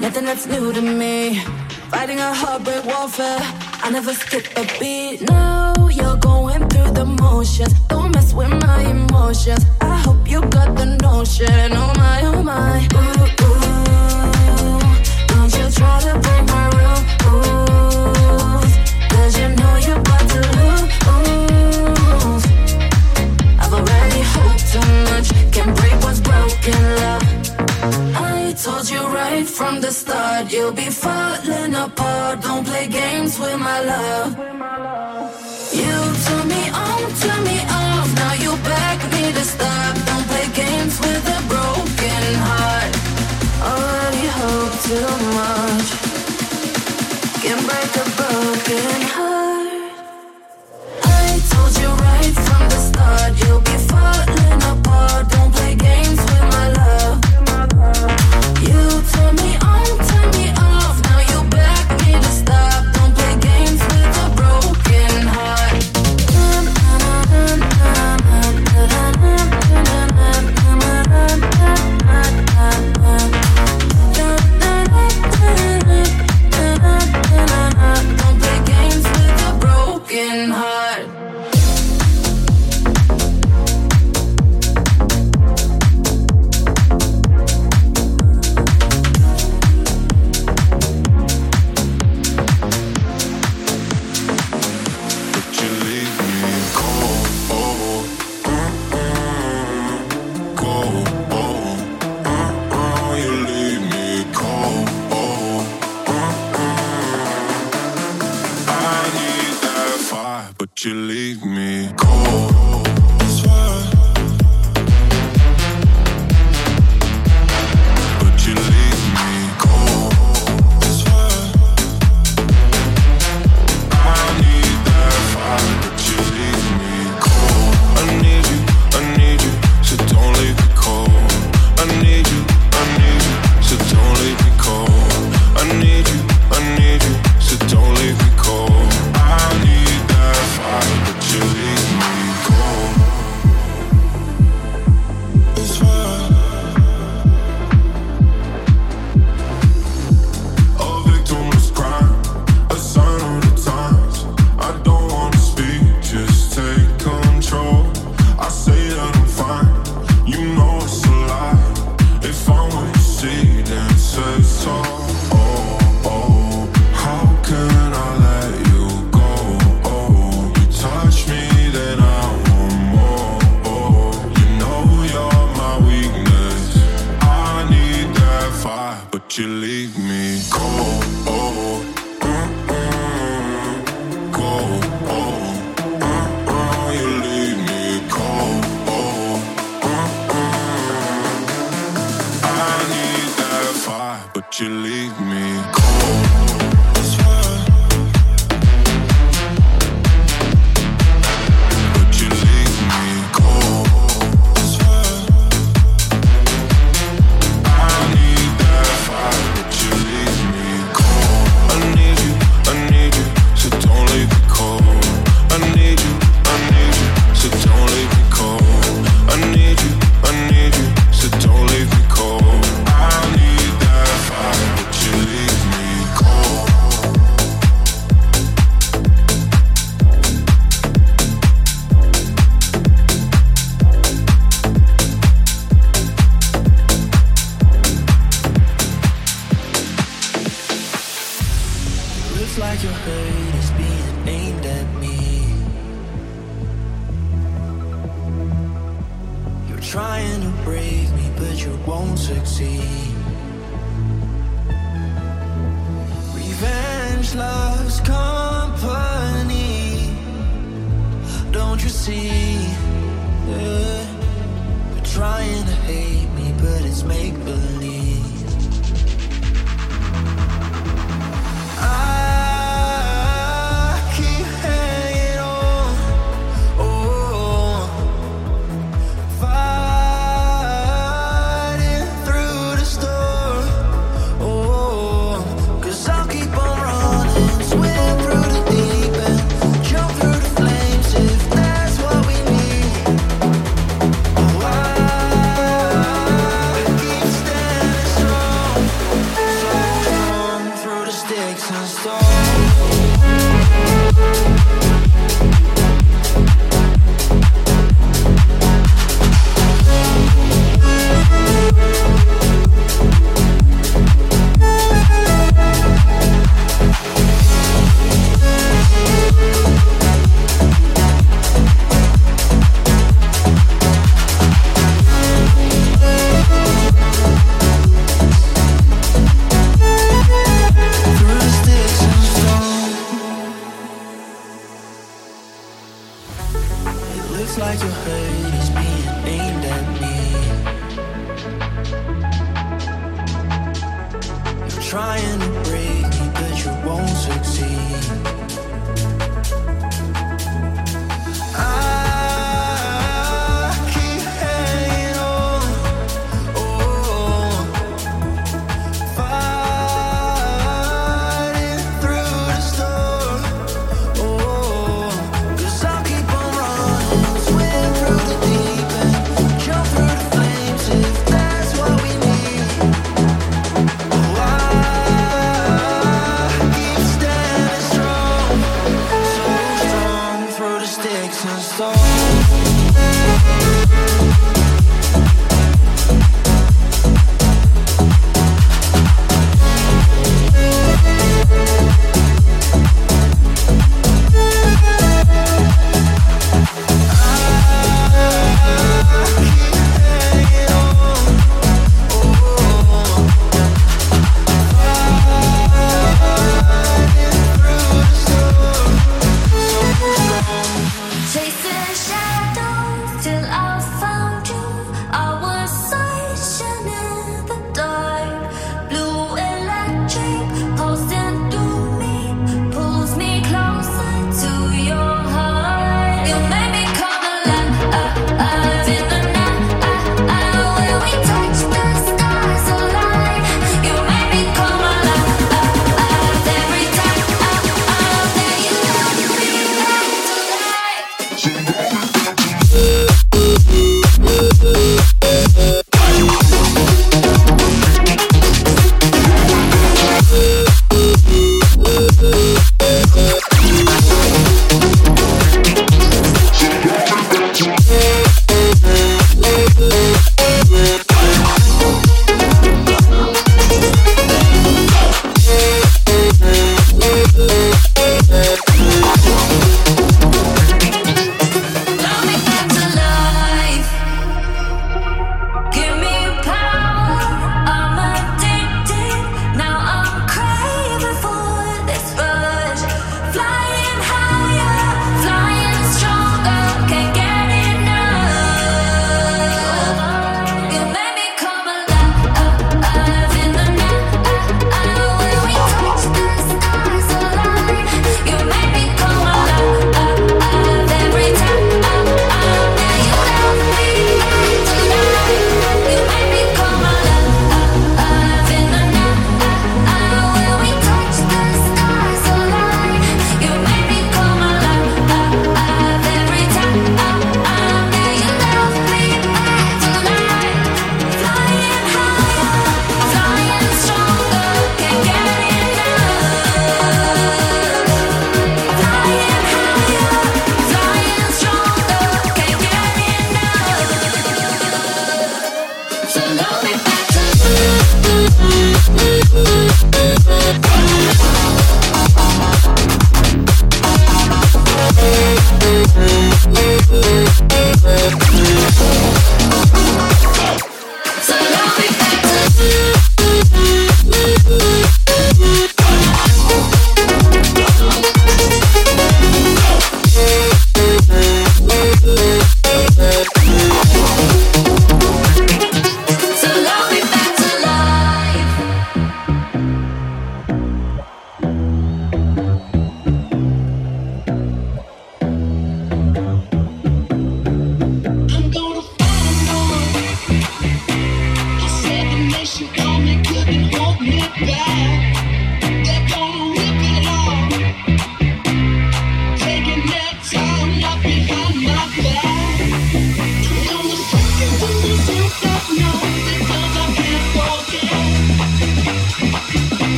Nothing that's new to me. Fighting a heartbreak warfare. I never skip a beat. Now you're going through the motions. Don't mess with my emotions. I hope you got the notion. Oh my, oh my. Ooh, ooh. Don't you try to break my rules. Cause you know you're about to lose. I've already hoped too much. Can't break what's broken, love. I told you from the start, you'll be falling apart. Don't play games with my love. You turn me on, turn me off. Now you beg me to stop. Don't play games with a broken heart. Already hope too much. Can break a broken heart. I told you right from the start, you'll be falling apart. Don't play games turn me on, you leave me your hate is being aimed at me. You're trying to break me, but you won't succeed.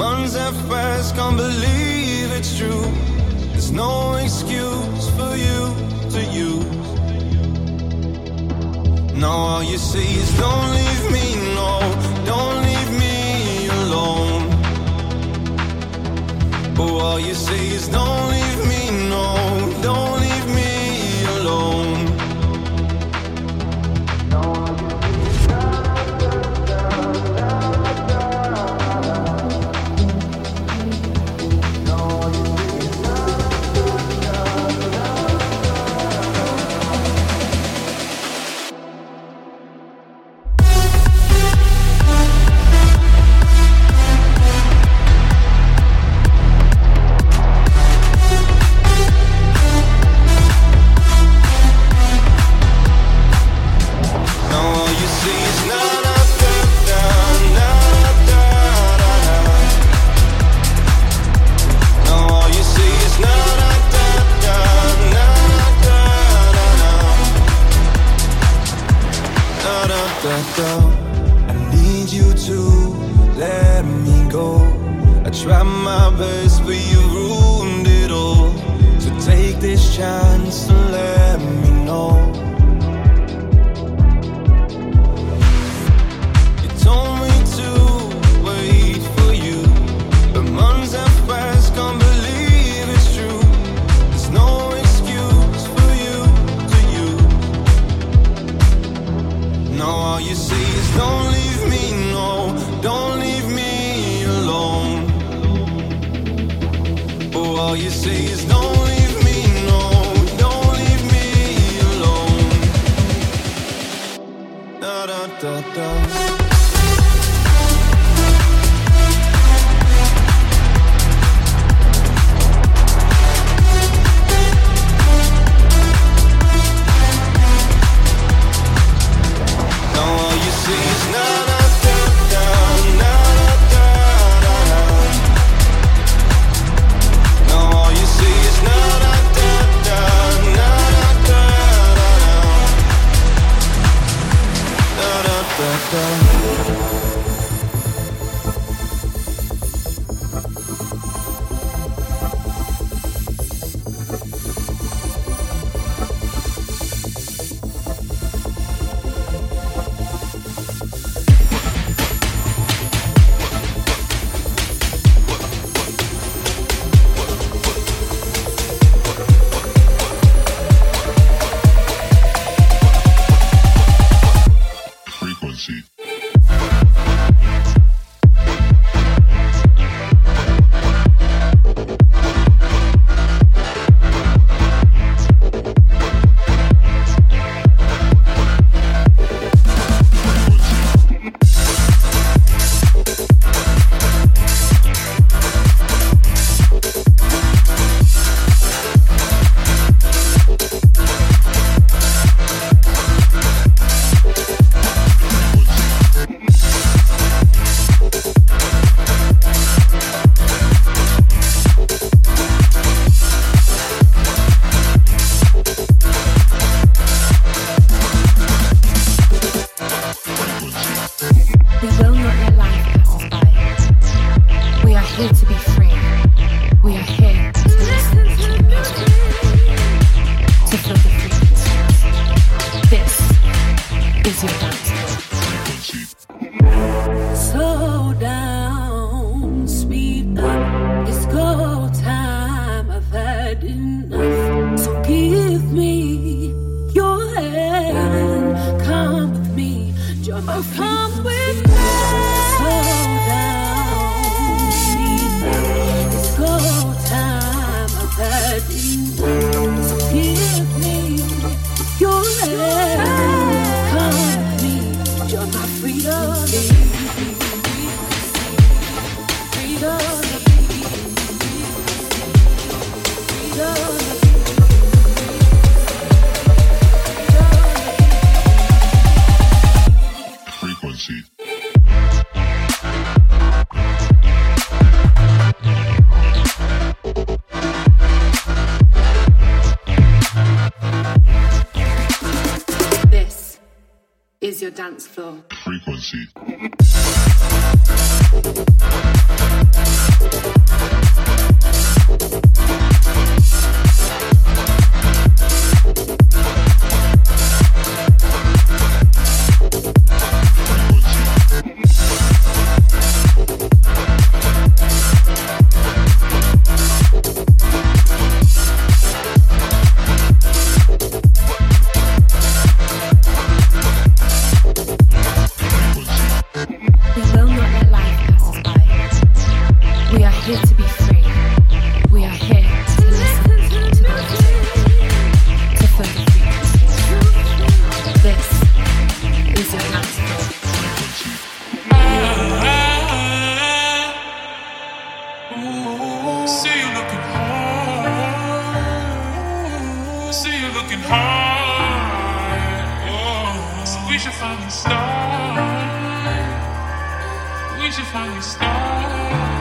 Months have passed, can't believe it's true. There's no excuse for you to use. Now all you say is don't leave me, no, don't leave me alone. But all you say is don't leave me, no, don't. I'll come with We should finally start.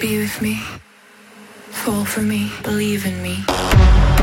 be with me. Fall for me, believe in me.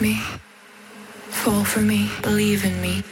me. Fall for me, believe in me.